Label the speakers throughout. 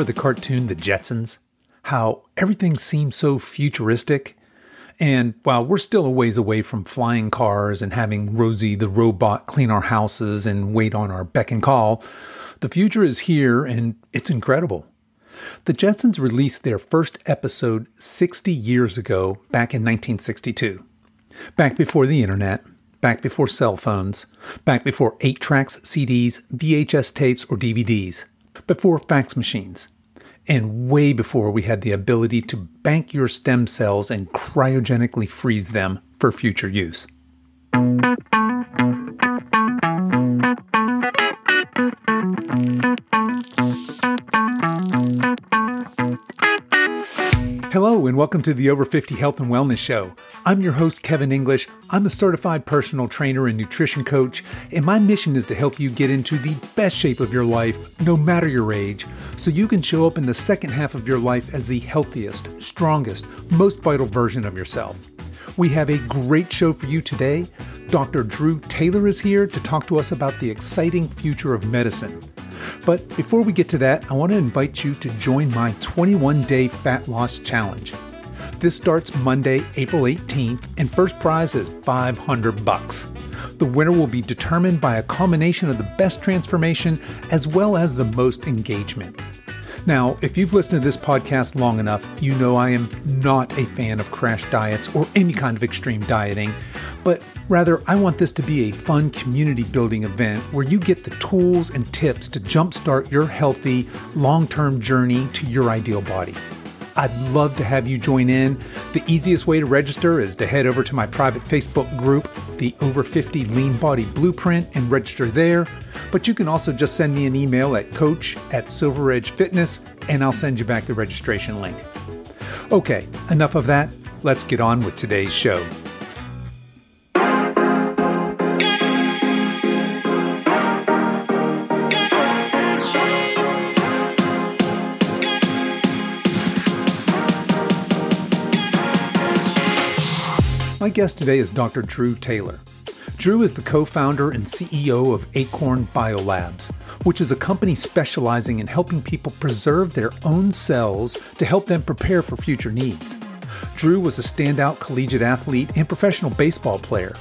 Speaker 1: remember the cartoon The Jetsons? How everything seemed so futuristic? And while we're still a ways away from flying cars and having Rosie the robot clean our houses and wait on our beck and call, the future is here and it's incredible. The Jetsons released their first episode 60 years ago, back in 1962. Back before the internet, back before cell phones, back before 8 tracks, CDs, VHS tapes, or DVDs, before fax machines, and way before we had the ability to bank your stem cells and cryogenically freeze them for future use. Hello, and welcome to the Over 50 Health and Wellness Show. I'm your host, Kevin English. I'm a certified personal trainer and nutrition coach, and my mission is to help you get into the best shape of your life, no matter your age, so you can show up in the second half of your life as the healthiest, strongest, most vital version of yourself. We have a great show for you today. Dr. Drew Taylor is here to talk to us about the exciting future of medicine. But before we get to that, I want to invite you to join my 21 day fat loss challenge. This starts Monday, April 18th, and first prize is 500 bucks. The winner will be determined by a combination of the best transformation as well as the most engagement. Now, if you've listened to this podcast long enough, you know I am not a fan of crash diets or any kind of extreme dieting, but rather I want this to be a fun community building event where you get the tools and tips to jumpstart your healthy, long term journey to your ideal body. I'd love to have you join in. The easiest way to register is to head over to my private Facebook group, the Over 50 Lean Body Blueprint, and register there. But you can also just send me an email at coach at Silver Edge Fitness, and I'll send you back the registration link. Okay, enough of that. Let's get on with today's show. My guest today is Dr. Drew Taylor. Drew is the co founder and CEO of Acorn Biolabs, which is a company specializing in helping people preserve their own cells to help them prepare for future needs. Drew was a standout collegiate athlete and professional baseball player,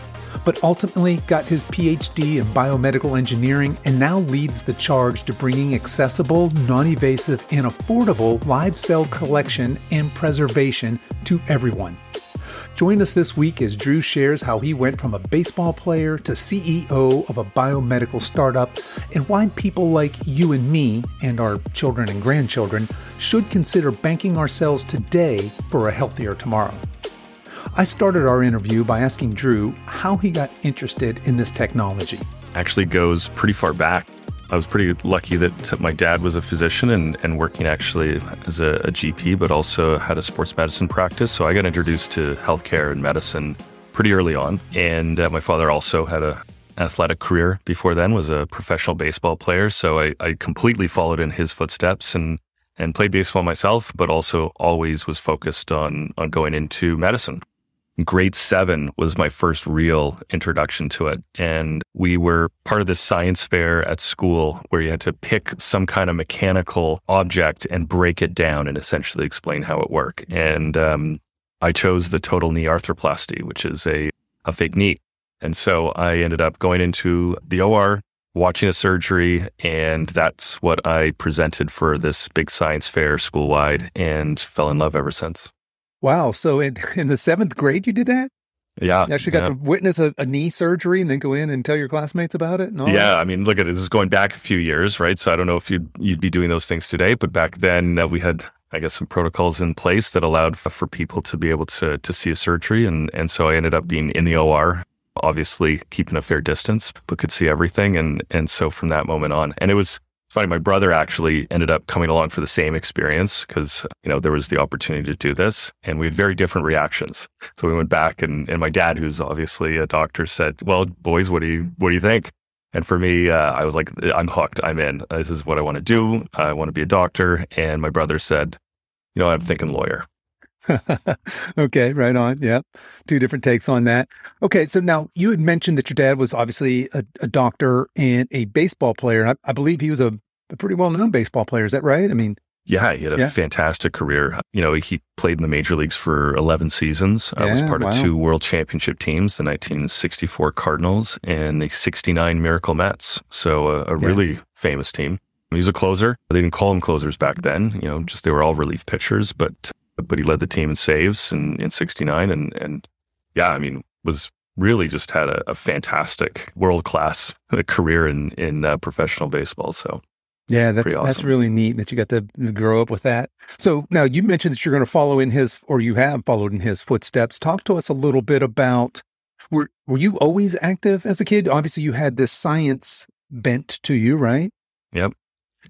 Speaker 1: but ultimately got his PhD in biomedical engineering and now leads the charge to bringing accessible, non invasive, and affordable live cell collection and preservation to everyone. Join us this week as Drew shares how he went from a baseball player to CEO of a biomedical startup and why people like you and me and our children and grandchildren should consider banking our cells today for a healthier tomorrow. I started our interview by asking Drew how he got interested in this technology.
Speaker 2: Actually goes pretty far back. I was pretty lucky that my dad was a physician and, and working actually as a, a, GP, but also had a sports medicine practice. So I got introduced to healthcare and medicine pretty early on. And uh, my father also had a athletic career before then, was a professional baseball player. So I, I completely followed in his footsteps and and played baseball myself, but also always was focused on on going into medicine grade seven was my first real introduction to it. And we were part of this science fair at school where you had to pick some kind of mechanical object and break it down and essentially explain how it worked. And um, I chose the total knee arthroplasty, which is a, a fake knee. And so I ended up going into the OR, watching a surgery, and that's what I presented for this big science fair school wide and fell in love ever since.
Speaker 1: Wow. So in, in the seventh grade, you did that?
Speaker 2: Yeah.
Speaker 1: You actually got yeah. to witness a, a, knee surgery and then go in and tell your classmates about it?
Speaker 2: yeah. That? I mean, look at it. This is going back a few years, right? So I don't know if you'd, you'd be doing those things today, but back then uh, we had, I guess, some protocols in place that allowed for people to be able to, to see a surgery. And, and so I ended up being in the OR, obviously keeping a fair distance, but could see everything. And, and so from that moment on, and it was, funny, my brother actually ended up coming along for the same experience because, you know, there was the opportunity to do this and we had very different reactions. So we went back and, and my dad, who's obviously a doctor, said, well, boys, what do you, what do you think? And for me, uh, I was like, I'm hooked. I'm in. This is what I want to do. I want to be a doctor. And my brother said, you know, I'm thinking lawyer.
Speaker 1: okay, right on. Yep. Two different takes on that. Okay, so now you had mentioned that your dad was obviously a, a doctor and a baseball player. I, I, believe he was a, a pretty well known baseball player. Is that right? I mean,
Speaker 2: Yeah, he had a
Speaker 1: Yeah.
Speaker 2: fantastic career. You know, he played in the major leagues for 11 seasons. I was
Speaker 1: Yeah,
Speaker 2: part of two world championship teams, the 1964 Cardinals and the 69 Miracle Mets. So a, a
Speaker 1: Yeah.
Speaker 2: really famous team. He was a closer. They didn't call him closers back then. You know, just they were all relief pitchers, but but he led the team in saves in, in 69 and and yeah, I mean, was really just had a, a fantastic world class career in in uh, professional baseball. So
Speaker 1: Yeah, that's
Speaker 2: Pretty
Speaker 1: that's really neat that you got to grow up with that. So now you mentioned that you're going to follow in his, or you have followed in his footsteps. Talk to us a little bit about were were you always active as a kid? Obviously, you had this science bent to you, right?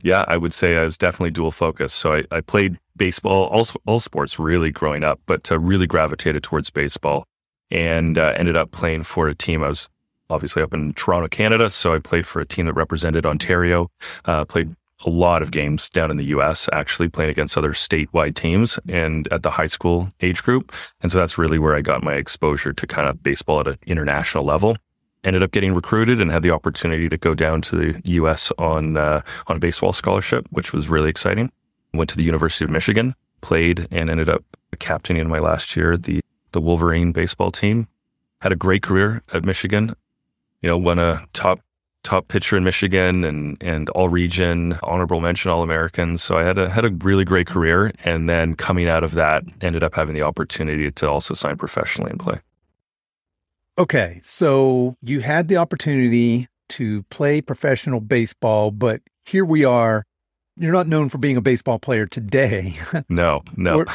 Speaker 2: Yeah, I would say I was definitely dual focused. So I, I played baseball, all, all sports really growing up, but uh, really gravitated towards baseball and uh, ended up playing for a team. I was obviously up in Toronto, Canada. So I played for a team that represented Ontario, uh, played a lot of games down in the US, actually playing against other statewide teams and at the high school age group. And so that's really where I got my exposure to kind of baseball at an international level ended up getting recruited and had the opportunity to go down to the U.S. on uh, on a baseball scholarship, which was really exciting. Went to the University of Michigan, played, and ended up captaining in my last year the the Wolverine baseball team. Had a great career at Michigan. You know, won a top top pitcher in Michigan and and all region honorable mention all Americans. So I had a had a really great career, and then coming out of that, ended up having the opportunity to also sign professionally and play.
Speaker 1: Okay, so you had the opportunity to play professional baseball, but here we are. You're not known for being a baseball player today.
Speaker 2: No, no.
Speaker 1: Or-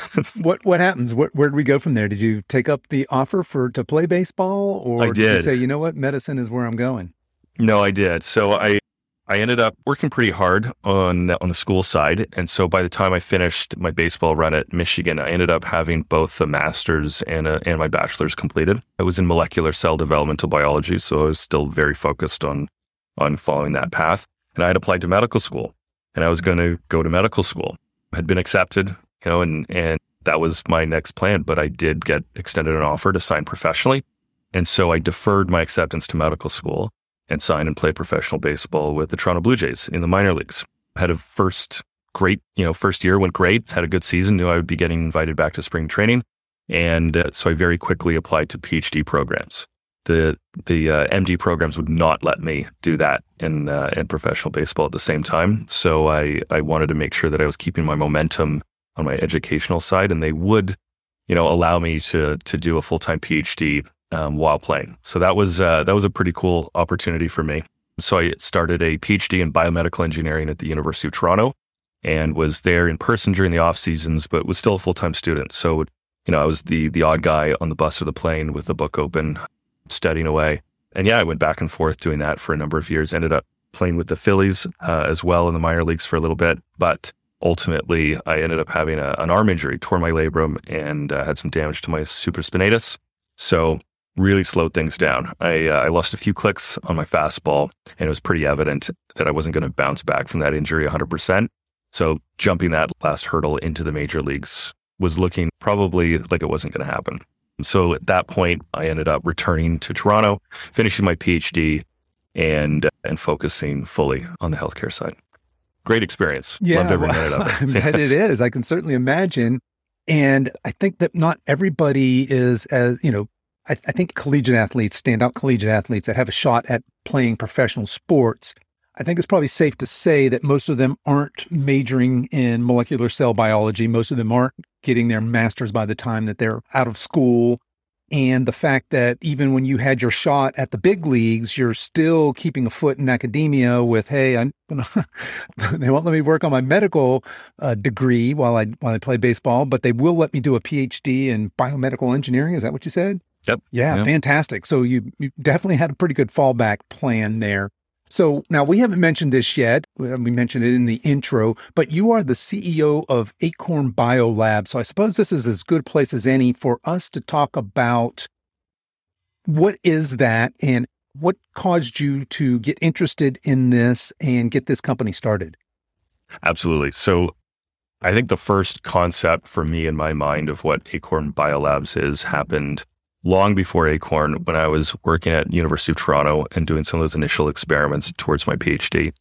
Speaker 1: what what happens? What, where did we go from there? Did you take up the offer for to play baseball, or
Speaker 2: I
Speaker 1: you
Speaker 2: did.
Speaker 1: say, you know what, medicine is where I'm going?
Speaker 2: No, I did. So I I ended up working pretty hard on on the school side, and so by the time I finished my baseball run at Michigan, I ended up having both a master's and a, and my bachelor's completed. I was in molecular cell developmental biology, so I was still very focused on on following that path. And I had applied to medical school, and I was going to go to medical school. I had been accepted, you know, and and that was my next plan. But I did get extended an offer to sign professionally, and so I deferred my acceptance to medical school and sign and play professional baseball with the Toronto Blue Jays in the minor leagues. Had a first great, you know, first year went great, had a good season, knew I would be getting invited back to spring training. And uh, so I very quickly applied to PhD programs. The the uh, MD programs would not let me do that in uh, in professional baseball at the same time. So I I wanted to make sure that I was keeping my momentum on my educational side, and they would, you know, allow me to to do a full time PhD um, while playing. So that was uh, that was a pretty cool opportunity for me. So I started a PhD in biomedical engineering at the University of Toronto, and was there in person during the off seasons, but was still a full time student. So you know I was the the odd guy on the bus or the plane with the book open, studying away. And yeah, I went back and forth doing that for a number of years. Ended up playing with the Phillies uh, as well in the minor leagues for a little bit, but ultimately I ended up having a, an arm injury, tore my labrum, and uh, had some damage to my supraspinatus. So really slowed things down. I, uh, I lost a few clicks on my fastball, and it was pretty evident that I wasn't going to bounce back from that injury 100%. So jumping that last hurdle into the major leagues was looking probably like it wasn't going to happen. So at that point, I ended up returning to Toronto, finishing my PhD, and and focusing fully on the healthcare side. Great experience. Loved every minute of
Speaker 1: I
Speaker 2: it.
Speaker 1: bet it is. I can certainly imagine. And I think that not everybody is as, you know, I, I think collegiate athletes, standout collegiate athletes that have a shot at playing professional sports, I think it's probably safe to say that most of them aren't majoring in molecular cell biology. Most of them aren't getting their master's by the time that they're out of school. And the fact that even when you had your shot at the big leagues, you're still keeping a foot in academia with, hey, I'm they won't let me work on my medical uh, degree while I while I play baseball, but they will let me do a PhD in biomedical engineering. Is that what you said?
Speaker 2: Yep.
Speaker 1: Yeah,
Speaker 2: Yep.
Speaker 1: fantastic. So you, you definitely had a pretty good fallback plan there. So now we haven't mentioned this yet. We mentioned it in the intro, but you are the CEO of Acorn Biolab. So I suppose this is as good a place as any for us to talk about what is that and what caused you to get interested in this and get this company started.
Speaker 2: Absolutely. So I think the first concept for me in my mind of what Acorn Biolabs is happened long before Acorn when I was working at University of Toronto and doing some of those initial experiments towards my PhD.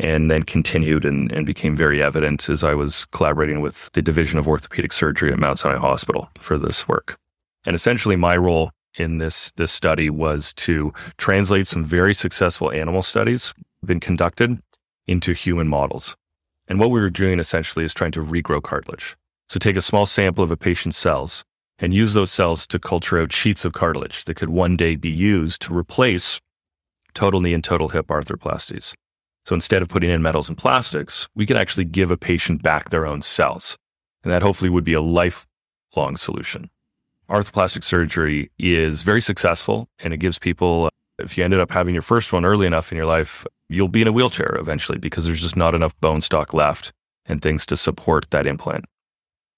Speaker 2: and then continued and, and became very evident as I was collaborating with the Division of Orthopedic Surgery at Mount Sinai Hospital for this work. And essentially, my role in this, this study was to translate some very successful animal studies been conducted into human models. And what we were doing essentially is trying to regrow cartilage. So take a small sample of a patient's cells and use those cells to culture out sheets of cartilage that could one day be used to replace total knee and total hip arthroplasties. So instead of putting in metals and plastics, we can actually give a patient back their own cells. And that hopefully would be a lifelong solution. Arthroplastic surgery is very successful and it gives people, uh, if you ended up having your first one early enough in your life, you'll be in a wheelchair eventually because there's just not enough bone stock left and things to support that implant.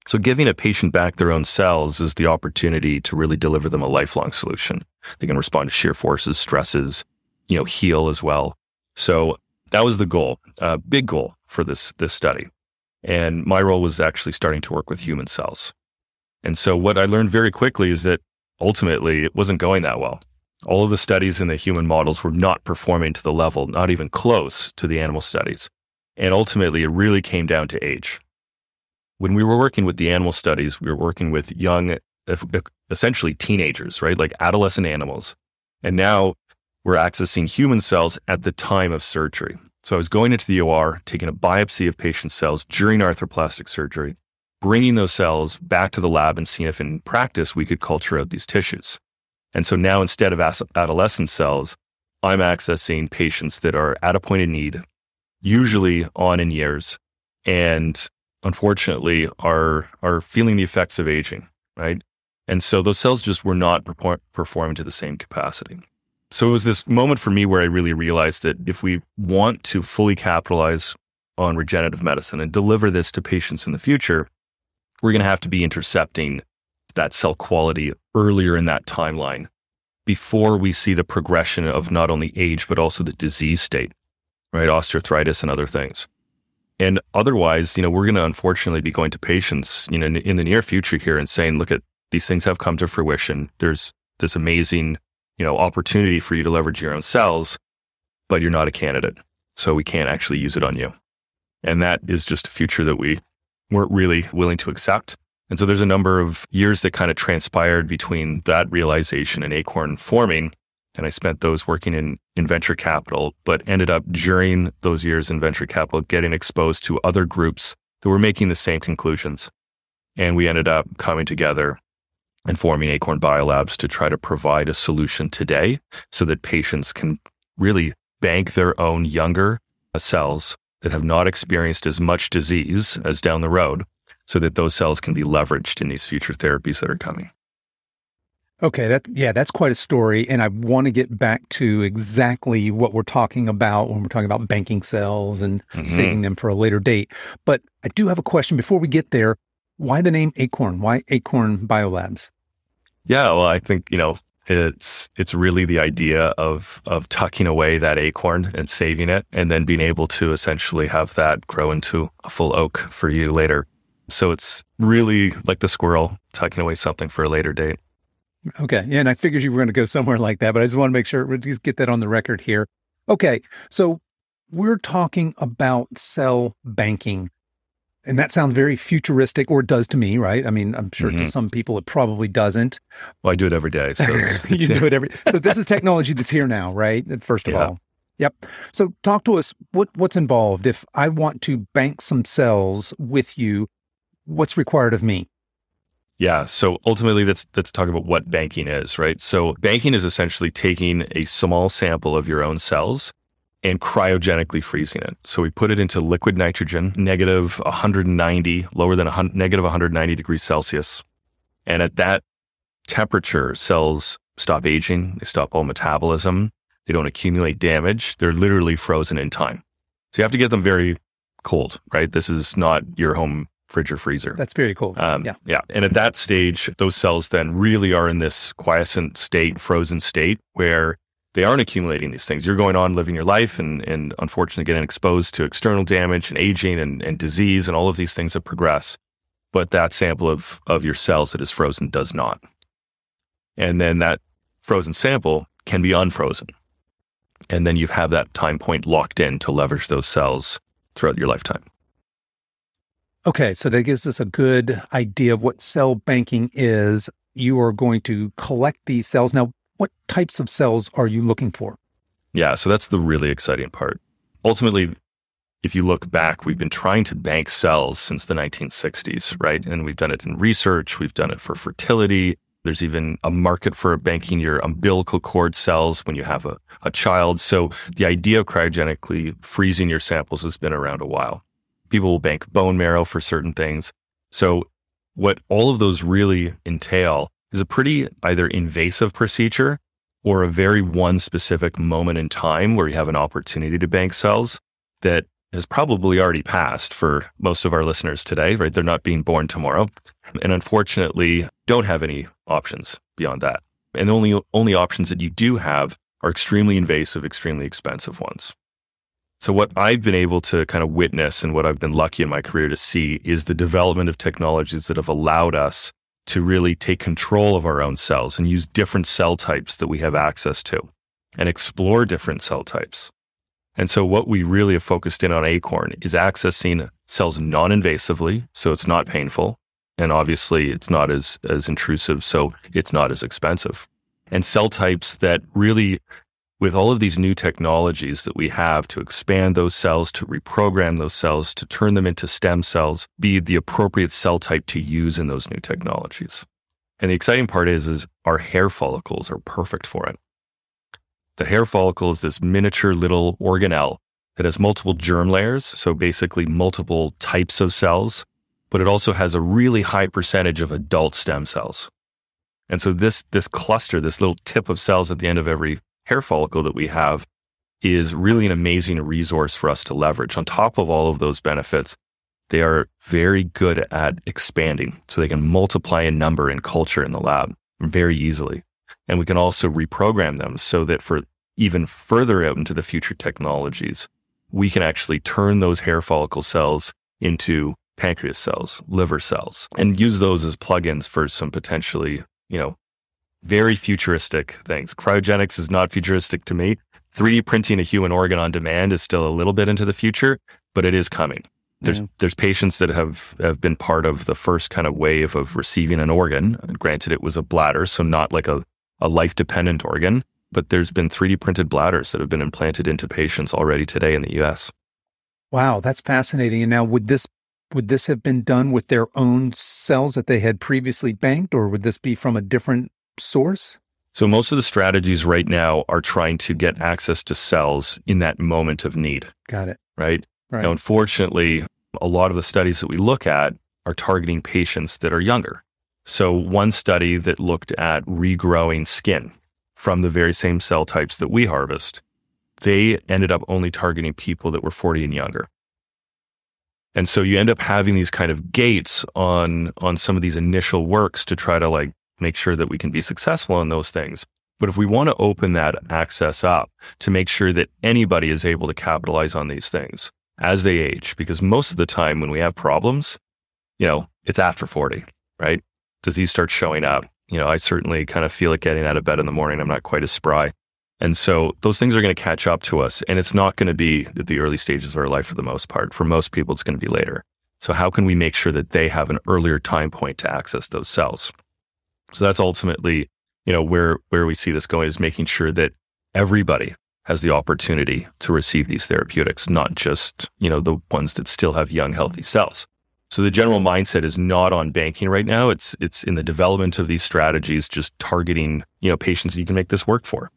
Speaker 2: So giving a patient back their own cells is the opportunity to really deliver them a lifelong solution. They can respond to shear forces, stresses, you know, heal as well. So that was the goal, uh, big goal for this this study. And my role was actually starting to work with human cells. And so what I learned very quickly is that ultimately it wasn't going that well. All of the studies in the human models were not performing to the level, not even close to the animal studies. And ultimately, it really came down to age. When we were working with the animal studies, we were working with young, essentially teenagers, right? Like adolescent animals. And now we're accessing human cells at the time of surgery. So I was going into the OR, taking a biopsy of patient cells during arthroplastic surgery, bringing those cells back to the lab and seeing if in practice we could culture out these tissues. And so now instead of adolescent cells, I'm accessing patients that are at a point of need, usually on in years, and unfortunately are are feeling the effects of aging, right? And so those cells just were not performing to the same capacity. So it was this moment for me where I really realized that if we want to fully capitalize on regenerative medicine and deliver this to patients in the future, we're going to have to be intercepting that cell quality earlier in that timeline before we see the progression of not only age, but also the disease state, right? Osteoarthritis and other things. And otherwise, you know, we're going to unfortunately be going to patients, you know, in, in the near future here and saying, look at these things have come to fruition. There's this amazing you know, opportunity for you to leverage your own cells, but you're not a candidate. So we can't actually use it on you. And that is just a future that we weren't really willing to accept. And so there's a number of years that kind of transpired between that realization and Acorn forming. And I spent those working in, in venture capital, but ended up during those years in venture capital getting exposed to other groups that were making the same conclusions. And we ended up coming together and forming Acorn Biolabs to try to provide a solution today so that patients can really bank their own younger cells that have not experienced as much disease as down the road so that those cells can be leveraged in these future therapies that are coming.
Speaker 1: Okay, that yeah, that's quite a story and I want to get back to exactly what we're talking about when we're talking about banking cells and mm-hmm. saving them for a later date. But I do have a question before we get there. Why the name Acorn? Why Acorn Biolabs?
Speaker 2: Yeah, well, I think, you know, it's it's really the idea of of tucking away that acorn and saving it and then being able to essentially have that grow into a full oak for you later. So it's really like the squirrel tucking away something for a later date.
Speaker 1: Okay. Yeah, and I figured you were going to go somewhere like that, but I just want to make sure we just get that on the record here. Okay. So we're talking about cell banking and that sounds very futuristic, or it does to me, right? I mean, I'm sure mm-hmm. to some people it probably doesn't.
Speaker 2: Well, I do it every day. So
Speaker 1: you do it every. So this is technology that's here now, right? First of yeah. all, yep. So talk to us. What what's involved if I want to bank some cells with you? What's required of me?
Speaker 2: Yeah. So ultimately, let's let's talk about what banking is, right? So banking is essentially taking a small sample of your own cells and cryogenically freezing it. So we put it into liquid nitrogen, negative 190, lower than negative 190 degrees Celsius. And at that temperature, cells stop aging, they stop all metabolism, they don't accumulate damage. They're literally frozen in time. So you have to get them very cold, right? This is not your home fridge or freezer.
Speaker 1: That's very cool. Um, yeah.
Speaker 2: Yeah. And at that stage, those cells then really are in this quiescent state, frozen state where they aren't accumulating these things. You're going on living your life and, and unfortunately getting exposed to external damage and aging and, and disease and all of these things that progress. But that sample of, of your cells that is frozen does not. And then that frozen sample can be unfrozen. And then you have that time point locked in to leverage those cells throughout your lifetime.
Speaker 1: Okay, so that gives us a good idea of what cell banking is. You are going to collect these cells. Now, what types of cells are you looking for?
Speaker 2: Yeah, so that's the really exciting part. Ultimately, if you look back, we've been trying to bank cells since the 1960s, right? And we've done it in research, we've done it for fertility. There's even a market for banking your umbilical cord cells when you have a, a child. So the idea of cryogenically freezing your samples has been around a while. People will bank bone marrow for certain things. So, what all of those really entail is a pretty either invasive procedure or a very one specific moment in time where you have an opportunity to bank cells that has probably already passed for most of our listeners today, right? They're not being born tomorrow. And unfortunately, don't have any options beyond that. And only, only options that you do have are extremely invasive, extremely expensive ones. So, what I've been able to kind of witness and what I've been lucky in my career to see is the development of technologies that have allowed us to really take control of our own cells and use different cell types that we have access to and explore different cell types. And so, what we really have focused in on Acorn is accessing cells non invasively, so it's not painful. And obviously, it's not as, as intrusive, so it's not as expensive. And cell types that really with all of these new technologies that we have to expand those cells, to reprogram those cells, to turn them into stem cells, be the appropriate cell type to use in those new technologies. And the exciting part is, is our hair follicles are perfect for it. The hair follicle is this miniature little organelle that has multiple germ layers, so basically multiple types of cells, but it also has a really high percentage of adult stem cells. And so this this cluster, this little tip of cells at the end of every hair follicle that we have is really an amazing resource for us to leverage. On top of all of those benefits, they are very good at expanding. So they can multiply in number and culture in the lab very easily. And we can also reprogram them so that for even further out into the future technologies, we can actually turn those hair follicle cells into pancreas cells, liver cells, and use those as plugins for some potentially, you know, very futuristic things. Cryogenics is not futuristic to me. 3D printing a human organ on demand is still a little bit into the future, but it is coming. There's yeah. there's patients that have have been part of the first kind of wave of receiving an organ. Granted, it was a bladder, so not like a, a life dependent organ, but there's been 3D printed bladders that have been implanted into patients already today in the U.S.
Speaker 1: Wow, that's fascinating. And now, would this would this have been done with their own cells that they had previously banked, or would this be from a different source?
Speaker 2: So, most of the strategies right now are trying to get access to cells in that moment of need.
Speaker 1: Got it.
Speaker 2: Right.
Speaker 1: Right.
Speaker 2: Now, unfortunately, a lot of the studies that we look at are targeting patients that are younger. So, one study that looked at regrowing skin from the very same cell types that we harvest, they ended up only targeting people that were 40 and younger. And so you end up having these kind of gates on on some of these initial works to try to like make sure that we can be successful in those things. But if we want to open that access up to make sure that anybody is able to capitalize on these things as they age, because most of the time when we have problems, you know, it's after 40, right? Disease starts showing up. You know, I certainly kind of feel it getting out of bed in the morning. I'm not quite as spry. And so those things are going to catch up to us. And it's not going to be at the early stages of our life for the most part. For most people, it's going to be later. So, how can we make sure that they have an earlier time point to access those cells? So that's ultimately, you know, where where we see this going is making sure that everybody has the opportunity to receive these therapeutics, not just, you know, the ones that still have young healthy cells. So the general mindset is not on banking right now. It's it's in the development of these strategies, just targeting, you know, patients you can make this work for.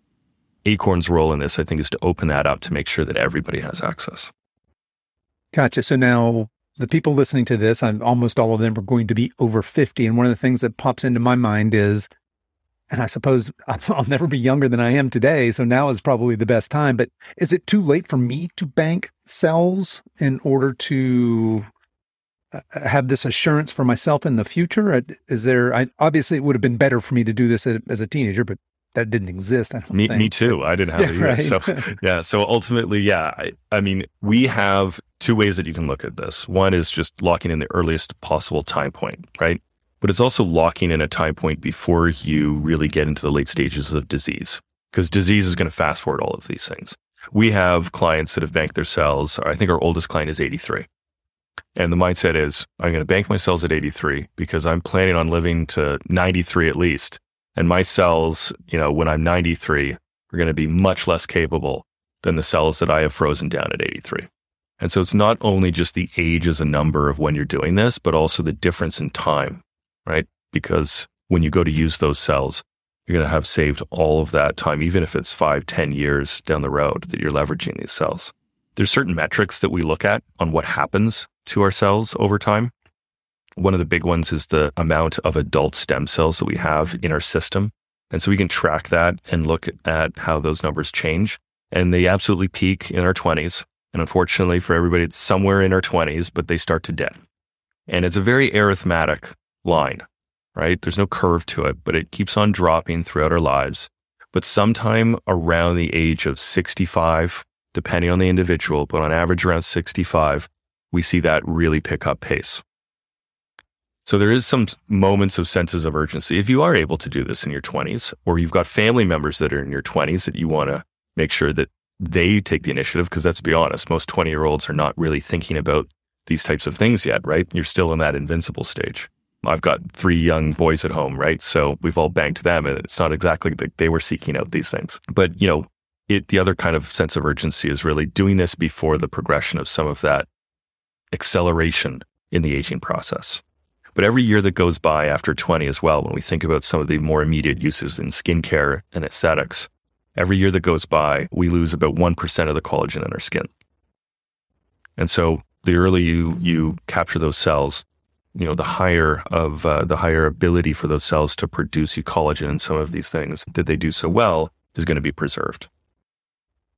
Speaker 2: Acorn's role in this, I think, is to open that up to make sure that everybody has access.
Speaker 1: Gotcha. So now the people listening to this, I'm, almost all of them are going to be over 50. And one of the things that pops into my mind is, and I suppose I'll never be younger than I am today. So now is probably the best time. But is it too late for me to bank cells in order to uh, have this assurance for myself in the future? Uh, is there, I, obviously, it would have been better for me to do this as a teenager, but that didn't exist.
Speaker 2: Me, me too. I didn't have yeah, it either. Right. So yeah. So ultimately, yeah. I, I mean, we have two ways that you can look at this. One is just locking in the earliest possible time point, right? But it's also locking in a time point before you really get into the late stages of disease. because disease is going to fast forward all of these things. We have clients that have banked their cells. I think our oldest client is 83. And the mindset is I'm going to bank my cells at 83 because I'm planning on living to 93 at least. And my cells, you know, when I'm 93 are going to be much less capable than the cells that I have frozen down at 83. And so it's not only just the age as a number of when you're doing this, but also the difference in time, right? Because when you go to use those cells, you're going to have saved all of that time, even if it's five, ten years down the road that you're leveraging these cells. There's certain metrics that we look at on what happens to our cells over time. One of the big ones is the amount of adult stem cells that we have mm-hmm. in our system. And so we can track that and look at how those numbers change. And they absolutely peak in our 20s. And unfortunately for everybody, it's somewhere in our 20s, but they start to dip. And it's a very arithmetic line, right? There's no curve to it, but it keeps on dropping throughout our lives. But sometime around the age of 65, depending on the individual, but on average around 65, we see that really pick up pace. So there is some moments of senses of urgency. If you are able to do this in your 20s, or you've got family members that are in your 20s that you want to make sure that they take the initiative, because let's be honest, most 20 year olds are not really thinking about these types of things yet, right? You're still in that invincible stage. I've got three young boys at home, right? So we've all banked them, and it's not exactly that they were seeking out these things. But, you know, it, the other kind of sense of urgency is really doing this before the progression of some of that acceleration in the aging process. But every year that goes by after 20 as well, when we think about some of the more immediate uses in skincare and aesthetics, every year that goes by, we lose about 1% of the collagen in our skin. And so the earlier you, you capture those cells, you know, the higher of uh, the higher ability for those cells to produce collagen and some of these things that they do so well is going to be preserved.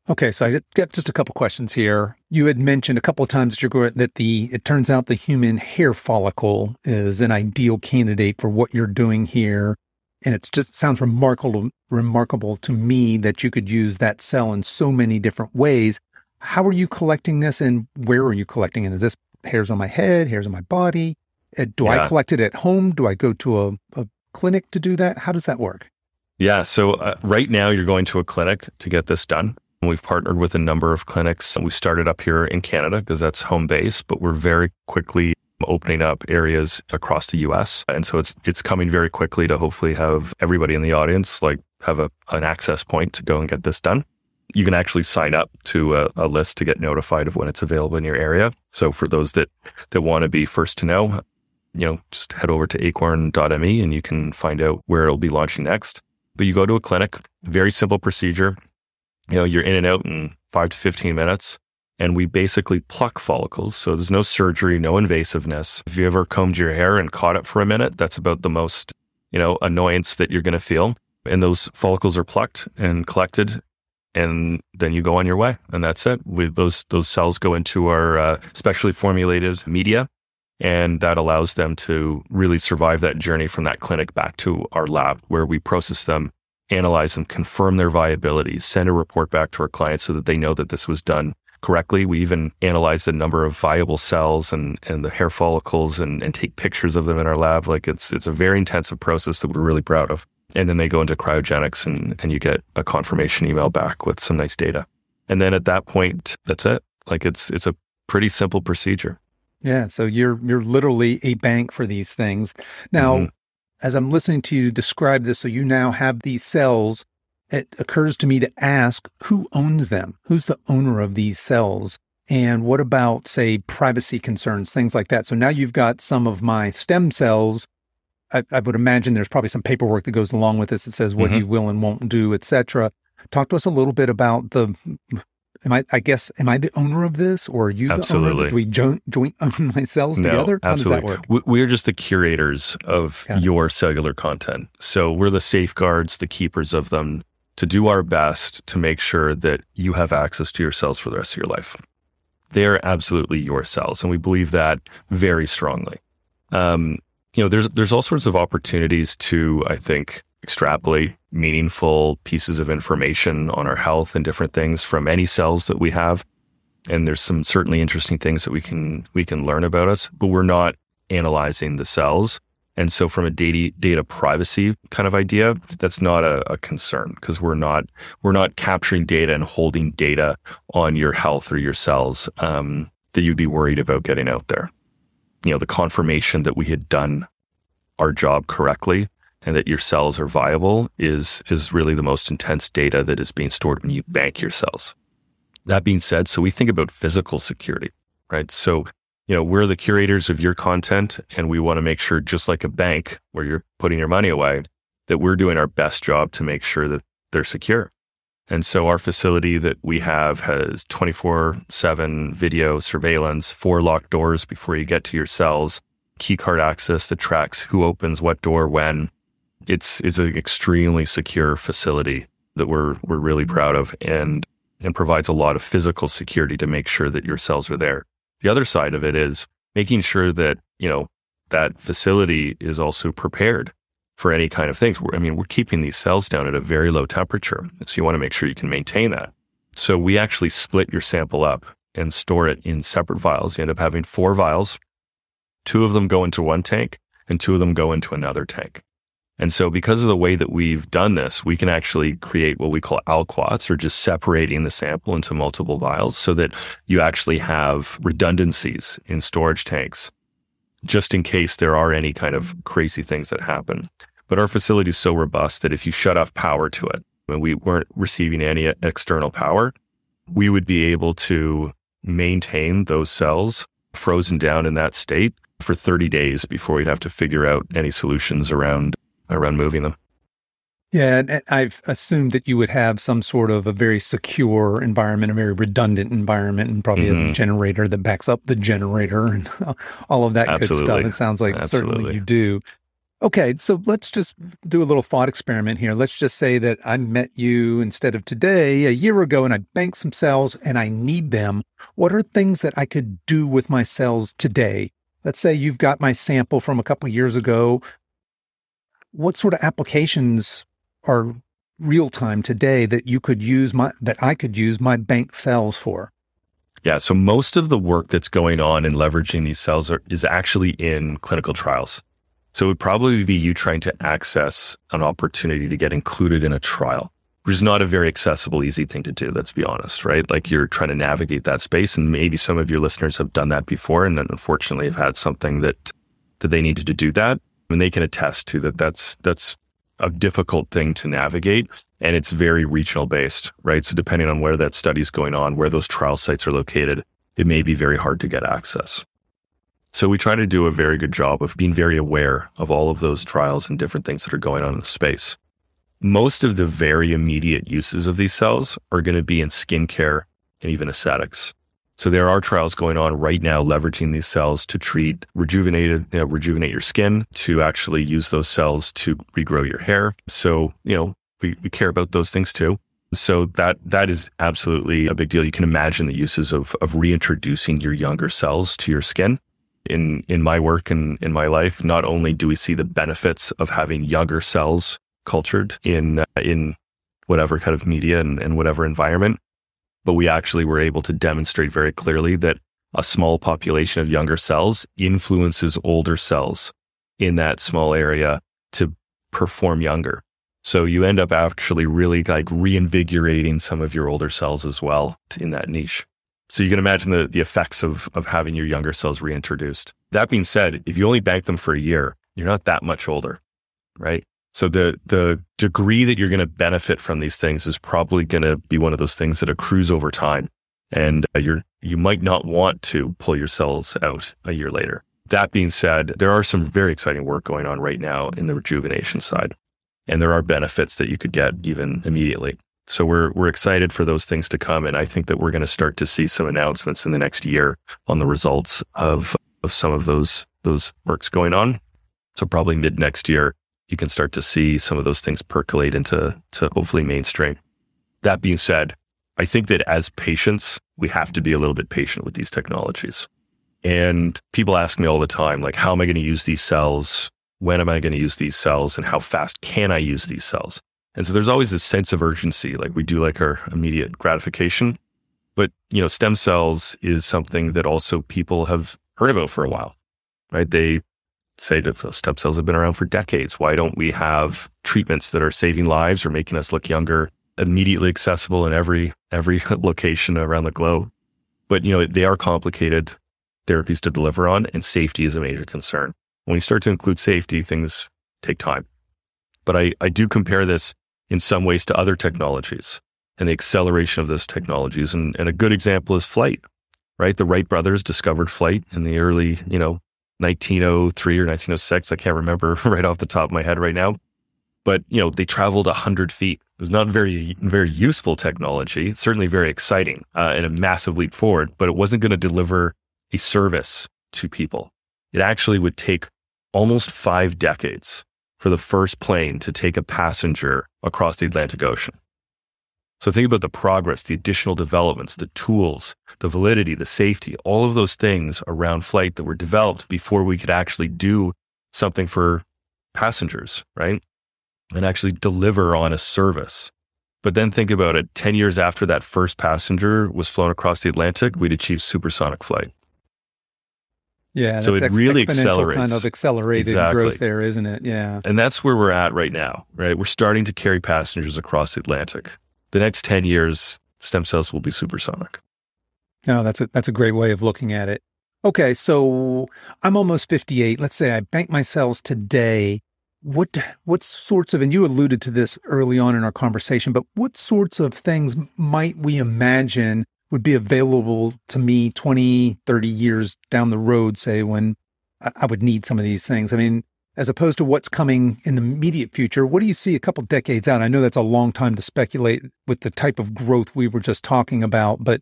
Speaker 1: Okay, so I got just a couple questions here. You had mentioned a couple of times that you're going that the it turns out the human hair follicle is an ideal candidate for what you're doing here, and it just sounds remarkable remarkable to me that you could use that cell in so many different ways. How are you collecting this, and where are you collecting it? Is this hairs on my head, hairs on my body? Uh, do yeah. I collect it at home? Do I go to a, a clinic to do that? How does that work?
Speaker 2: Yeah. So uh, right now, you're going to a clinic to get this done. We've partnered with a number of clinics. We started up here in Canada because that's home base, but we're very quickly opening up areas across the US. And so it's it's coming very quickly to hopefully have everybody in the audience like have a, an access point to go and get this done. You can actually sign up to a, a list to get notified of when it's available in your area. So for those that that want to be first to know, you know, just head over to acorn.me and you can find out where it'll be launching next. But you go to a clinic, very simple procedure you know, you're in and out in five to 15 minutes. And we basically pluck follicles. So there's no surgery, no invasiveness. If you ever combed your hair and caught it for a minute, that's about the most, you know, annoyance that you're going to feel. And those follicles are plucked and collected and then you go on your way and that's it with those those cells go into our uh, specially formulated media and that allows them to really survive that journey from that clinic back to our lab where we process them analyze them, confirm their viability, send a report back to our clients so that they know that this was done correctly. We even analyze the number of viable cells and, and the hair follicles and, and take pictures of them in our lab. Like it's it's a very intensive process that we're really proud of. And then they go into cryogenics and, and you get a confirmation email back with some nice data. And then at that point, that's it. Like it's it's a pretty simple procedure.
Speaker 1: Yeah, so you're you're literally a bank for these things. Now, mm-hmm as I'm listening to you describe this, so you now have these cells, it occurs to me to ask who owns them? Who's the owner of these cells? And what about, say, privacy concerns, things like that? So now you've got some of my stem cells. I, I would imagine there's probably some paperwork that goes along with this that says what mm-hmm. you will and won't do, et cetera. Talk to us a little bit about the am I, I guess, am I the owner of this or are you absolutely. the owner? Do we joint, joint own my cells no, together?
Speaker 2: How absolutely. We're just the curators of your cellular content. So we're the safeguards, the keepers of them to do our best to make sure that you have access to your cells for the rest of your life. They are absolutely your cells. And we believe that very strongly. Um, you know, there's, there's all sorts of opportunities to, I think, extrapolate meaningful pieces of information on our health and different things from any cells that we have. And there's some certainly interesting things that we can we can learn about us, but we're not analyzing the cells And so, from a data, data privacy kind of idea, that's not a, a concern because we're not we're not capturing data and holding data on your health or your cells um, that you'd be worried about getting out there. You know, the confirmation that we had done our job correctly and that your cells are viable is is really the most intense data that is being stored when you bank your cells. That being said, so we think about physical security, right? So, you know, we're the curators of your content and we want to make sure just like a bank where you're putting your money away that we're doing our best job to make sure that they're secure. And so our facility that we have has 24/7 video surveillance, four locked doors before you get to your cells, key card access that tracks who opens what door when, it's it's an extremely secure facility that we're we're really mm-hmm. proud of and and provides a lot of physical security to make sure that your cells are there. The other side of it is making sure that, you know, that facility is also prepared for any kind of things. I mean, we're keeping these cells down at a very low temperature. So you want to make sure you can maintain that. So we actually split your sample up and store it in separate vials. You end up having four vials. Two of them go into one tank and two of them go into another tank. And so, because of the way that we've done this, we can actually create what we call aliquots or just separating the sample into multiple vials so that you actually have redundancies in storage tanks just in case there are any kind of crazy things that happen. But our facility is so robust that if you shut off power to it, and we weren't receiving any external power, we would be able to maintain those cells frozen down in that state for 30 days before we'd have to figure out any solutions around around moving them.
Speaker 1: Yeah, and I've assumed that you would have some sort of a very secure environment, a very redundant environment, and probably mm-hmm. a generator that backs up the generator and all of that Absolutely. good stuff. It sounds like Absolutely. certainly you do. Okay, so let's just do a little thought experiment here. Let's just say that I met you instead of today a year ago and I banked some cells and I need them. What are things that I could do with my cells today? Let's say you've got my sample from a couple years ago what sort of applications are real time today that you could use my that I could use my bank cells for?
Speaker 2: Yeah, so most of the work that's going on in leveraging these cells are, is actually in clinical trials. So it would probably be you trying to access an opportunity to get included in a trial, which is not a very accessible, easy thing to do. Let's be honest, right? Like you're trying to navigate that space, and maybe some of your listeners have done that before, and then unfortunately have had something that that they needed to do that and they can attest to that that's that's a difficult thing to navigate and it's very regional based right? So depending on where that study is going on where those trial sites are located it may be very hard to get access. So we try to do a very good job of being very aware of all of those trials and different things that are going on in the space. Most of the very immediate uses of these cells are going to be in skincare and even aesthetics so there are trials going on right now leveraging these cells to treat rejuvenated, you know, rejuvenate your skin, to actually use those cells to regrow your hair. So, you know, we, we care about those things too. So that that is absolutely a big deal. You can imagine the uses of of reintroducing your younger cells to your skin. In in my work and in my life, not only do we see the benefits of having younger cells cultured in in whatever kind of media and, and whatever environment, but we actually were able to demonstrate very clearly that a small population of younger cells influences older cells in that small area to perform younger. So you end up actually really like reinvigorating some of your older cells as well in that niche. So you can imagine the, the effects of, of having your younger cells reintroduced. That being said, if you only bank them for a year, you're not that much older, right? So the the degree that you're going to benefit from these things is probably going to be one of those things that accrues over time, and uh, you're you might not want to pull your cells out a year later. That being said, there are some very exciting work going on right now in the rejuvenation side, and there are benefits that you could get even immediately. So we're we're excited for those things to come, and I think that we're going to start to see some announcements in the next year on the results of of some of those those works going on. So probably mid next year, you can start to see some of those things percolate into to hopefully mainstream. That being said, I think that as patients, we have to be a little bit patient with these technologies. And people ask me all the time, like, how am I going to use these cells? When am I going to use these cells? And how fast can I use these cells? And so there's always this sense of urgency, like we do like our immediate gratification. But, you know, stem cells is something that also people have heard about for a while, right? They say that stem cells have been around for decades. Why don't we have treatments that are saving lives or making us look younger, immediately accessible in every every location around the globe? But you know, they are complicated therapies to deliver on, and safety is a major concern. When you start to include safety, things take time. But I, I do compare this in some ways to other technologies and the acceleration of those technologies. And, and a good example is flight, right? The Wright brothers discovered flight in the early, you know, 1903 or 1906. I can't remember right off the top of my head right now. But, you know, they traveled 100 feet. It was not very, very useful technology, certainly very exciting uh, and a massive leap forward, but it wasn't going to deliver a service to people. It actually would take almost five decades for the first plane to take a passenger across the Atlantic Ocean. So think about the progress, the additional developments, the tools, the validity, the safety, all of those things around flight that were developed before we could actually do something for passengers, right? And actually deliver on a service. But then think about it 10 years after that first passenger was flown across the Atlantic, we'd achieved supersonic flight.
Speaker 1: Yeah, so it ex- really accelerates. Kind of accelerated exactly. growth there, isn't it? Yeah,
Speaker 2: and that's where we're at right now. Right, we're starting to carry passengers across the Atlantic. The next ten years, stem cells will be supersonic.
Speaker 1: No, that's a that's a great way of looking at it. Okay, so I'm almost 58. Let's say I bank my cells today. What what sorts of and you alluded to this early on in our conversation, but what sorts of things might we imagine would be available to me 20, 30 years down the road, say, when I would need some of these things? I mean, as opposed to what's coming in the immediate future, what do you see a couple decades out? I know that's a long time to speculate with the type of growth we were just talking about, but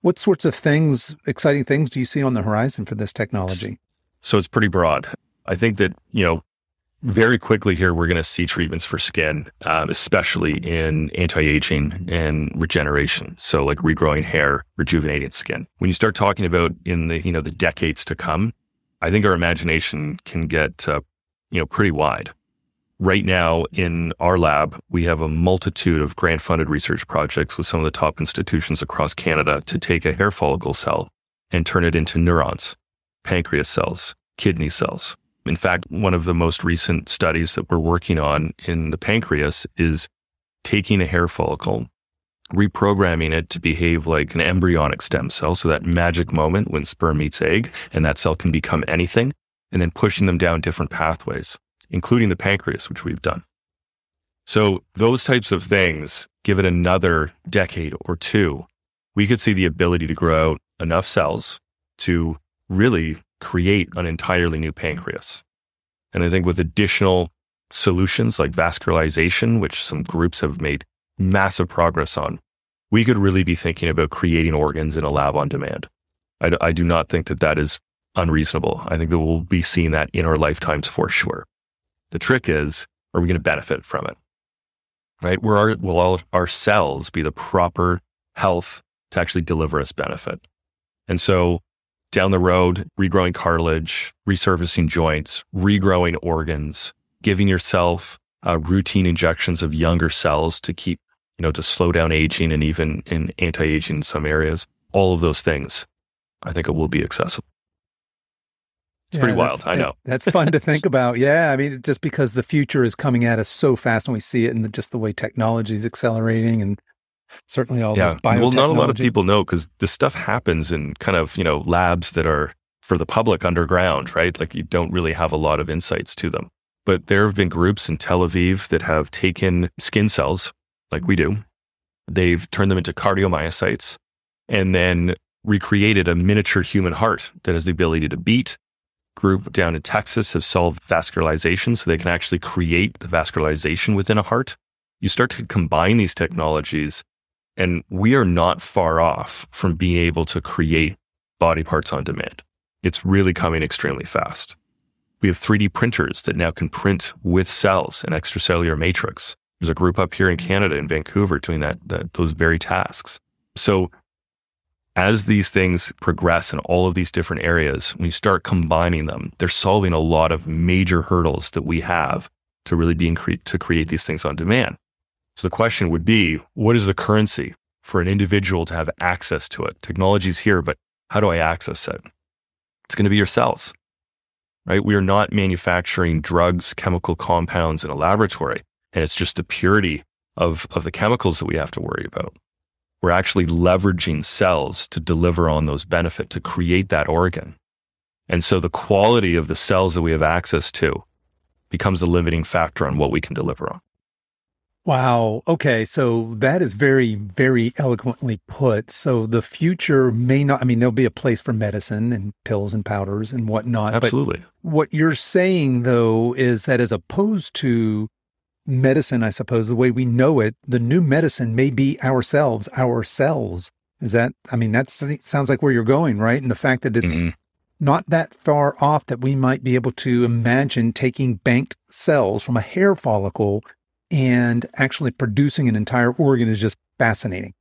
Speaker 1: what sorts of things, exciting things, do you see on the horizon for this technology?
Speaker 2: So it's pretty broad. I think that, you know, very quickly here, we're going to see treatments for skin, um, especially in anti-aging and regeneration. So like regrowing hair, rejuvenating skin. When you start talking about in the, you know, the decades to come, I think our imagination can get, uh, you know, pretty wide. Right now in our lab, we have a multitude of grant funded research projects with some of the top institutions across Canada to take a hair follicle cell and turn it into neurons, pancreas cells, kidney cells, in fact, one of the most recent studies that we're working on in the pancreas is taking a hair follicle, reprogramming it to behave like an embryonic stem cell. So that magic moment when sperm meets egg and that cell can become anything, and then pushing them down different pathways, including the pancreas, which we've done. So those types of things, give it another decade or two, we could see the ability to grow enough cells to really create an entirely new pancreas. And I think with additional solutions like vascularization, which some groups have made massive progress on, we could really be thinking about creating organs in a lab on demand. I, I do not think that that is unreasonable. I think that we'll be seeing that in our lifetimes for sure. The trick is, are we going to benefit from it? Right? Where will all our cells be the proper health to actually deliver us benefit? And so down the road, regrowing cartilage, resurfacing joints, regrowing organs, giving yourself uh, routine injections of younger cells to keep, you know, to slow down aging and even in anti-aging in some areas. All of those things, I think it will be accessible. It's yeah, pretty wild. I know.
Speaker 1: that's fun to think about. Yeah. I mean, just because the future is coming at us so fast and we see it in just the way technology is accelerating and certainly all yeah.
Speaker 2: Well, not a lot of people know because this stuff happens in kind of, you know, labs that are for the public underground, right? Like you don't really have a lot of insights to them. But there have been groups in Tel Aviv that have taken skin cells, like we do. They've turned them into cardiomyocytes and then recreated a miniature human heart that has the ability to beat. Group down in Texas have solved vascularization so they can actually create the vascularization within a heart. You start to combine these technologies and we are not far off from being able to create body parts on demand. It's really coming extremely fast. We have 3D printers that now can print with cells and extracellular matrix. There's a group up here in Canada, in Vancouver, doing that, that those very tasks. So as these things progress in all of these different areas, when you start combining them, they're solving a lot of major hurdles that we have to really be cre- to create these things on demand. So the question would be, what is the currency for an individual to have access to it? Technology's here, but how do I access it? It's going to be your cells, right? We are not manufacturing drugs, chemical compounds in a laboratory, and it's just the purity of, of the chemicals that we have to worry about. We're actually leveraging cells to deliver on those benefits, to create that organ. And so the quality of the cells that we have access to becomes the limiting factor on what we can deliver on.
Speaker 1: Wow. Okay. So that is very, very eloquently put. So the future may not, I mean, there'll be a place for medicine and pills and powders and whatnot.
Speaker 2: Absolutely.
Speaker 1: But what you're saying, though, is that as opposed to medicine, I suppose, the way we know it, the new medicine may be ourselves, our cells. Is that, I mean, that sounds like where you're going, right? And the fact that it's mm-hmm. not that far off that we might be able to imagine taking banked cells from a hair follicle and actually producing an entire organ is just fascinating.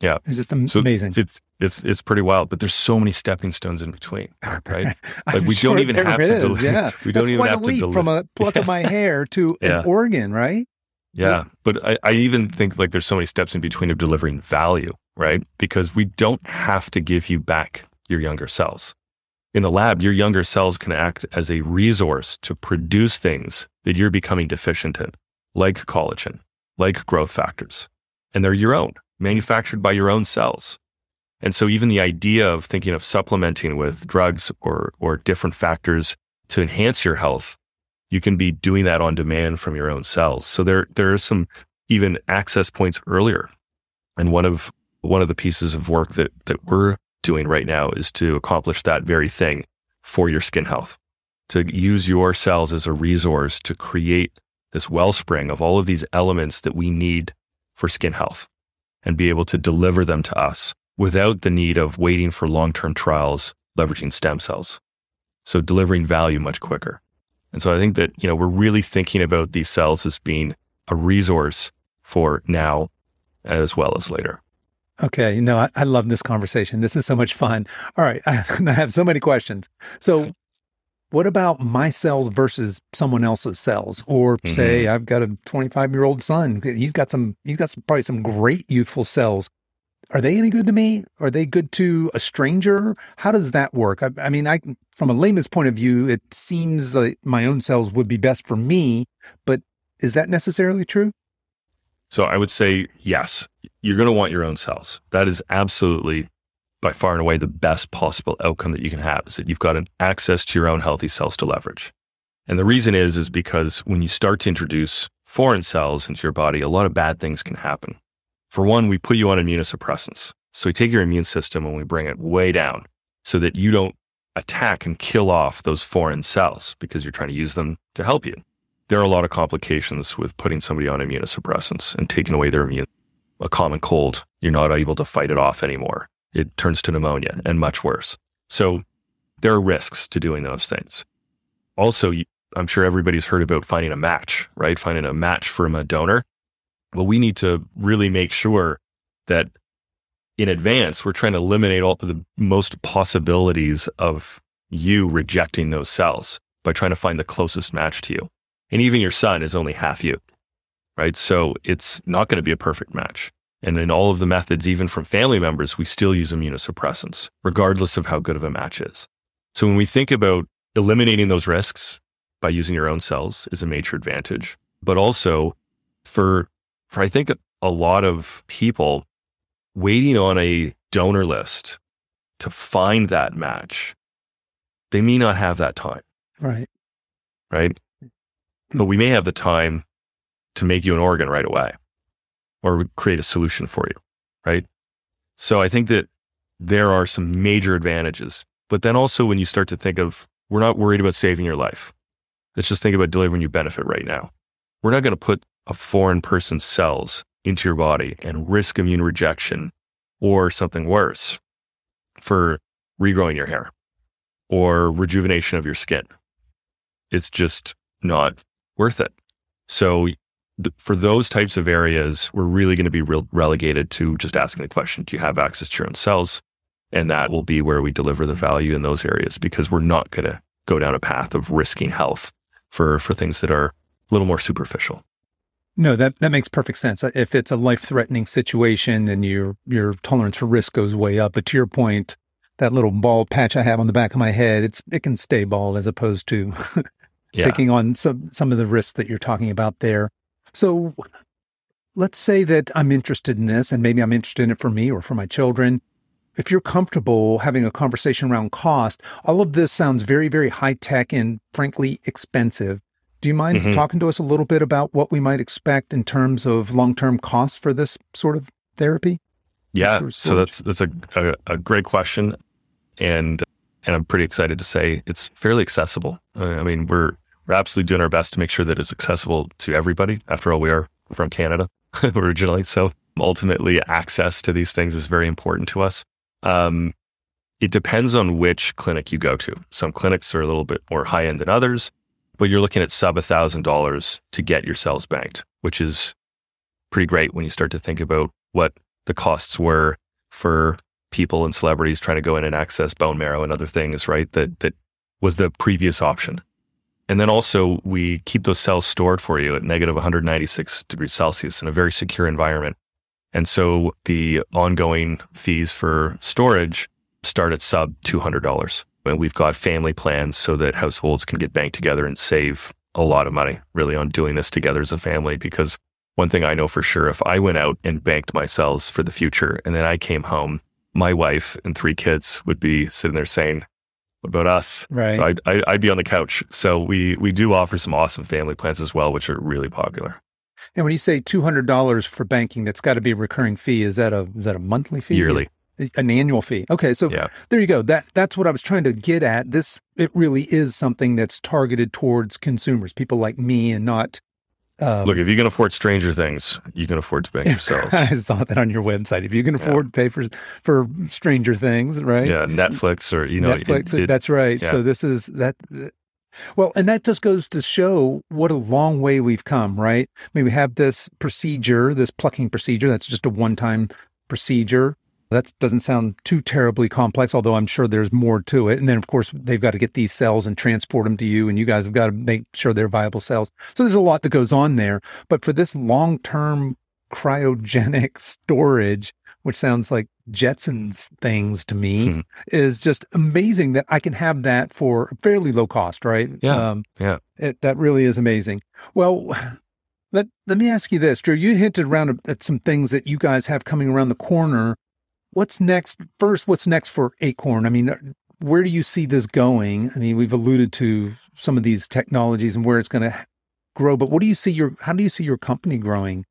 Speaker 2: Yeah,
Speaker 1: it's just amazing.
Speaker 2: So it's it's it's pretty wild, but there's so many stepping stones in between, right? Like we sure don't even have is, to. Deliver,
Speaker 1: yeah,
Speaker 2: we don't
Speaker 1: That's
Speaker 2: even
Speaker 1: have
Speaker 2: to
Speaker 1: leap from a pluck yeah. of my hair to yeah. an organ, right?
Speaker 2: Yeah, but I, I even think like there's so many steps in between of delivering value, right? Because we don't have to give you back your younger cells. In the lab, your younger cells can act as a resource to produce things that you're becoming deficient in like collagen, like growth factors, and they're your own, manufactured by your own cells. And so even the idea of thinking of supplementing with drugs or, or different factors to enhance your health, you can be doing that on demand from your own cells. So there, there are some even access points earlier. And one of, one of the pieces of work that, that we're doing right now is to accomplish that very thing for your skin health, to use your cells as a resource to create this wellspring of all of these elements that we need for skin health and be able to deliver them to us without the need of waiting for long term trials leveraging stem cells. So delivering value much quicker. And so I think that, you know, we're really thinking about these cells as being a resource for now as well as later.
Speaker 1: Okay. No, I, I, love this conversation. This is so much fun. All right. I, I have so many questions. So what about my cells versus someone else's cells? Or mm-hmm. say I've got a 25 year old son. He's got some, he's got some, probably some great youthful cells. Are they any good to me? Are they good to a stranger? How does that work? I, I mean, I, from a layman's point of view, it seems like my own cells would be best for me, but is that necessarily true?
Speaker 2: So I would say yes. You're going to want your own cells. That is absolutely by far and away the best possible outcome that you can have is that you've got an access to your own healthy cells to leverage. And the reason is, is because when you start to introduce foreign cells into your body, a lot of bad things can happen. For one, we put you on immunosuppressants. So we take your immune system and we bring it way down so that you don't attack and kill off those foreign cells because you're trying to use them to help you. There are a lot of complications with putting somebody on immunosuppressants and taking away their immune. A common cold, you're not able to fight it off anymore it turns to pneumonia and much worse. So there are risks to doing those things. Also, I'm sure everybody's heard about finding a match, right? Finding a match from a donor. Well, we need to really make sure that in advance, we're trying to eliminate all the most possibilities of you rejecting those cells by trying to find the closest match to you. And even your son is only half you, right? So it's not going to be a perfect match. And in all of the methods, even from family members, we still use immunosuppressants, regardless of how good of a match is. So when we think about eliminating those risks by using your own cells is a major advantage. But also for, for I think a lot of people waiting on a donor list to find that match, they may not have that time.
Speaker 1: Right.
Speaker 2: Right. Hmm. But we may have the time to make you an organ right away or create a solution for you, right? So I think that there are some major advantages. But then also when you start to think of, we're not worried about saving your life. Let's just think about delivering you benefit right now. We're not going to put a foreign person's cells into your body and risk immune rejection or something worse for regrowing your hair or rejuvenation of your skin. It's just not worth it. So for those types of areas, we're really going to be real relegated to just asking the question, do you have access to your own cells? And that will be where we deliver the value in those areas because we're not going to go down a path of risking health for, for things that are a little more superficial.
Speaker 1: No, that, that makes perfect sense. Uh, if it's a life threatening situation, then your your tolerance for risk goes way up. But to your point, that little bald patch I have on the back of my head, it's it can stay bald as opposed to yeah. taking on some some of the risks that you're talking about there. So let's say that I'm interested in this and maybe I'm interested in it for me or for my children. If you're comfortable having a conversation around cost, all of this sounds very, very high tech and frankly expensive. Do you mind mm-hmm. talking to us a little bit about what we might expect in terms of long term costs for this sort of therapy?
Speaker 2: Yeah, sort of so that's that's a, a, a, great question, and and I'm pretty excited to say it's fairly accessible. Uh, I mean, we're we're absolutely doing our best to make sure that it's accessible to everybody. After all, we are from Canada originally, so ultimately access to these things is very important to us. Um, it depends on which clinic you go to. Some clinics are a little bit more high end than others, but you're looking at sub $1,000 to get your cells banked, which is pretty great when you start to think about what the costs were for people and celebrities trying to go in and access bone marrow and other things, right? That, that was the previous option. And then also, we keep those cells stored for you at negative 196 degrees Celsius in a very secure environment. And so the ongoing fees for storage start at sub $200. And we've got family plans so that households can get banked together and save a lot of money really on doing this together as a family. Because one thing I know for sure, if I went out and banked myself for the future and then I came home, my wife and three kids would be sitting there saying, what about us?
Speaker 1: Right.
Speaker 2: So I'd, I'd be on the couch. So we, we do offer some awesome family plans as well, which are really popular.
Speaker 1: And when you say two hundred dollars for banking, that's got to be a recurring fee. Is that a is that a monthly fee?
Speaker 2: Yearly.
Speaker 1: An annual fee. Okay, so yeah. there you go. That that's what I was trying to get at. This it really is something that's targeted towards consumers, people like me, and not.
Speaker 2: Um, Look, if you can afford Stranger Things, you can afford to bank yourselves.
Speaker 1: I saw that on your website. If you can afford yeah. to pay for for Stranger Things, right?
Speaker 2: Yeah, Netflix or you know,
Speaker 1: Netflix. It, it, that's right. Yeah. So this is that well, and that just goes to show what a long way we've come, right? I mean, we have this procedure, this plucking procedure, that's just a one time procedure. That doesn't sound too terribly complex, although I'm sure there's more to it. And then, of course, they've got to get these cells and transport them to you, and you guys have got to make sure they're viable cells. So there's a lot that goes on there. But for this long term cryogenic storage, which sounds like Jetsons things to me, hmm. is just amazing that I can have that for fairly low cost, right?
Speaker 2: Yeah. Um, yeah.
Speaker 1: It, that really is amazing. Well, let, let me ask you this, Drew. You hinted around at some things that you guys have coming around the corner. What's next? First, what's next for Acorn? I mean, uh, where do you see this going? I mean, we've alluded to some of these technologies and where it's going to grow, but what do you see your, how do you see your company growing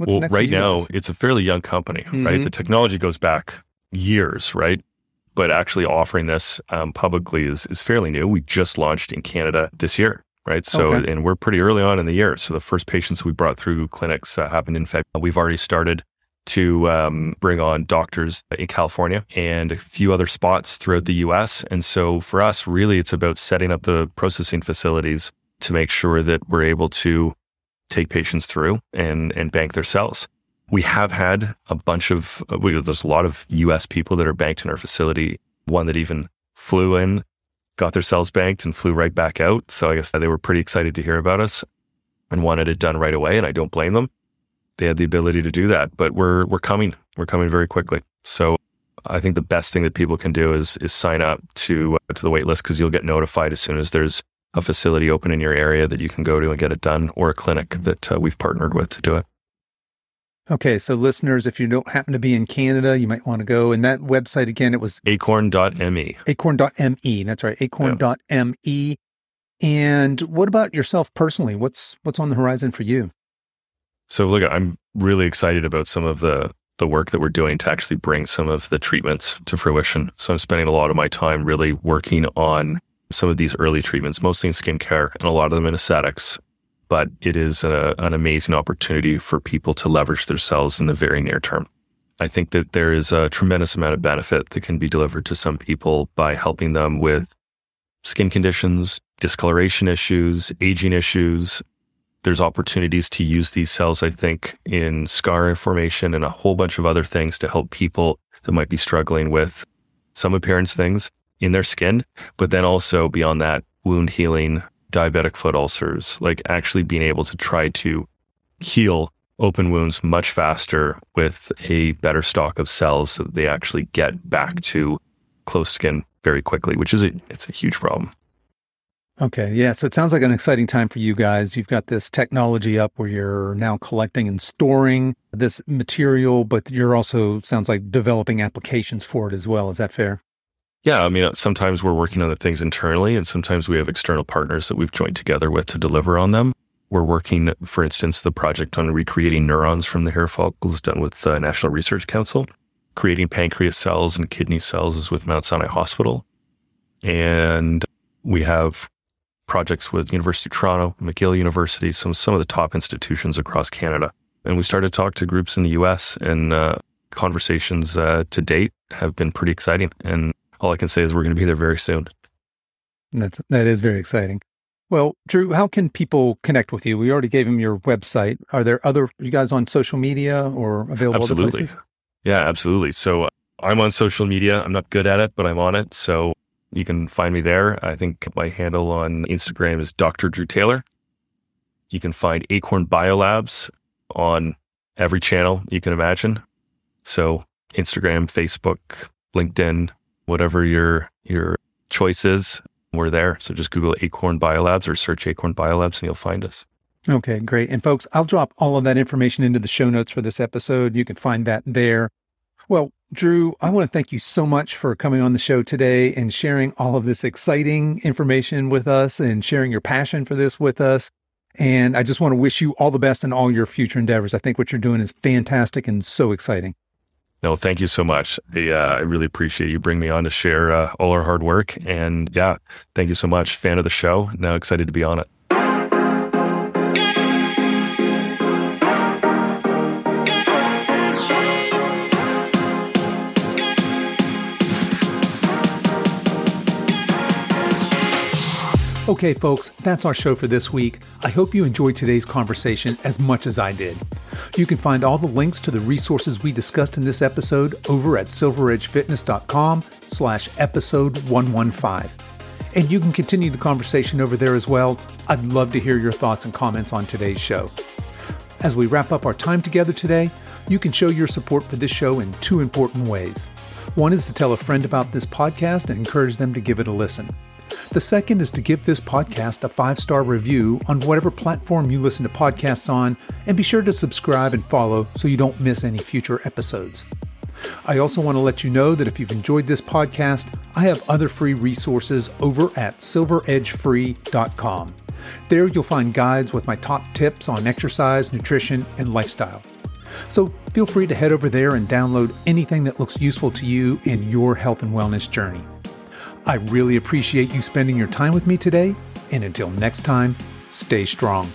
Speaker 2: What's well, right now, it's a fairly young company, mm-hmm. right? The technology goes back years, right? But actually offering this um, publicly is, is fairly new. We just launched in Canada this year, right? So, okay. and we're pretty early on in the year. So the first patients we brought through clinics uh, happened in February. We've already started to um, bring on doctors in California and a few other spots throughout the US. And so for us, really, it's about setting up the processing facilities to make sure that we're able to take patients through and, and bank their cells. We have had a bunch of, we, there's a lot of US people that are banked in our facility. One that even flew in, got their cells banked and flew right back out. So I guess they were pretty excited to hear about us and wanted it done right away. And I don't blame them. They had the ability to do that, but we're, we're coming, we're coming very quickly. So I think the best thing that people can do is, is sign up to, uh, to the wait list because you'll get notified as soon as there's a facility open in your area that you can go to and get it done, or a clinic that uh, we've partnered with to do it.
Speaker 1: Okay, so listeners, if you don't happen to be in Canada, you might want to go. And that website again, it was
Speaker 2: acorn.me.
Speaker 1: Acorn.me. That's right, acorn.me. Yeah. And what about yourself personally? What's what's on the horizon for you?
Speaker 2: So look, I'm really excited about some of the the work that we're doing to actually bring some of the treatments to fruition. So I'm spending a lot of my time really working on some of these early treatments, mostly in skincare and a lot of them in aesthetics. But it is a, an amazing opportunity for people to leverage their cells in the very near term. I think that there is a tremendous amount of benefit that can be delivered to some people by helping them with skin conditions, discoloration issues, aging issues. There's opportunities to use these cells, I think, in scar formation and a whole bunch of other things to help people that might be struggling with some appearance things in their skin, but then also beyond that, wound healing, diabetic foot ulcers, like actually being able to try to heal open wounds much faster with a better stock of cells so that they actually get back to close skin very quickly, which is a, it's a huge problem.
Speaker 1: Okay. Yeah. So it sounds like an exciting time for you guys. You've got this technology up where you're now collecting and storing this material, but you're also sounds like developing applications for it as well. Is that fair?
Speaker 2: Yeah. I mean, uh, sometimes we're working on the things internally and sometimes we have external partners that we've joined together with to deliver on them. We're working, for instance, the project on recreating neurons from the hair follicles done with the National Research Council. Creating pancreas cells and kidney cells is with Mount Sinai Hospital. And we have projects with University of Toronto, McGill University, some some of the top institutions across Canada. And we started to talk to groups in the U.S. and uh, conversations uh, to date have been pretty exciting. And all I can say is we're going to be there very soon.
Speaker 1: That's that is very exciting. Well, Drew, how can people connect with you? We already gave them your website. Are there other you guys on social media or available
Speaker 2: absolutely. Yeah, absolutely. So uh, I'm on social media. I'm not good at it, but I'm on it. So you can find me there. I think my handle on Instagram is Dr. Drew Taylor. You can find Acorn Biolabs on every channel you can imagine. So Instagram, Facebook, LinkedIn, whatever your your choice is, we're there. So just Google Acorn Biolabs or search Acorn Biolabs and you'll find us.
Speaker 1: Okay, great. And folks, I'll drop all of that information into the show notes for this episode. You can find that there. Well, Drew, I want to thank you so much for coming on the show today and sharing all of this exciting information with us and sharing your passion for this with us. And I just want to wish you all the best in all your future endeavors. I think what you're doing is fantastic and so exciting.
Speaker 2: No, thank you so much. Yeah, uh, I really appreciate you bringing me on to share uh, all our hard work. And yeah, thank you so much. Fan of the show. Now excited to be on it.
Speaker 1: Okay, folks, that's our show for this week. I hope you enjoyed today's conversation as much as I did. You can find all the links to the resources we discussed in this episode over at silveredgefitness.com slash episode 115. And you can continue the conversation over there as well. I'd love to hear your thoughts and comments on today's show. As we wrap up our time together today, you can show your support for this show in two important ways. One is to tell a friend about this podcast and encourage them to give it a listen. The second is to give this podcast a five star review on whatever platform you listen to podcasts on, and be sure to subscribe and follow so you don't miss any future episodes. I also want to let you know that if you've enjoyed this podcast, I have other free resources over at silveredgefree.com. There you'll find guides with my top tips on exercise, nutrition, and lifestyle. So feel free to head over there and download anything that looks useful to you in your health and wellness journey. I really appreciate you spending your time with me today, and until next time, stay strong.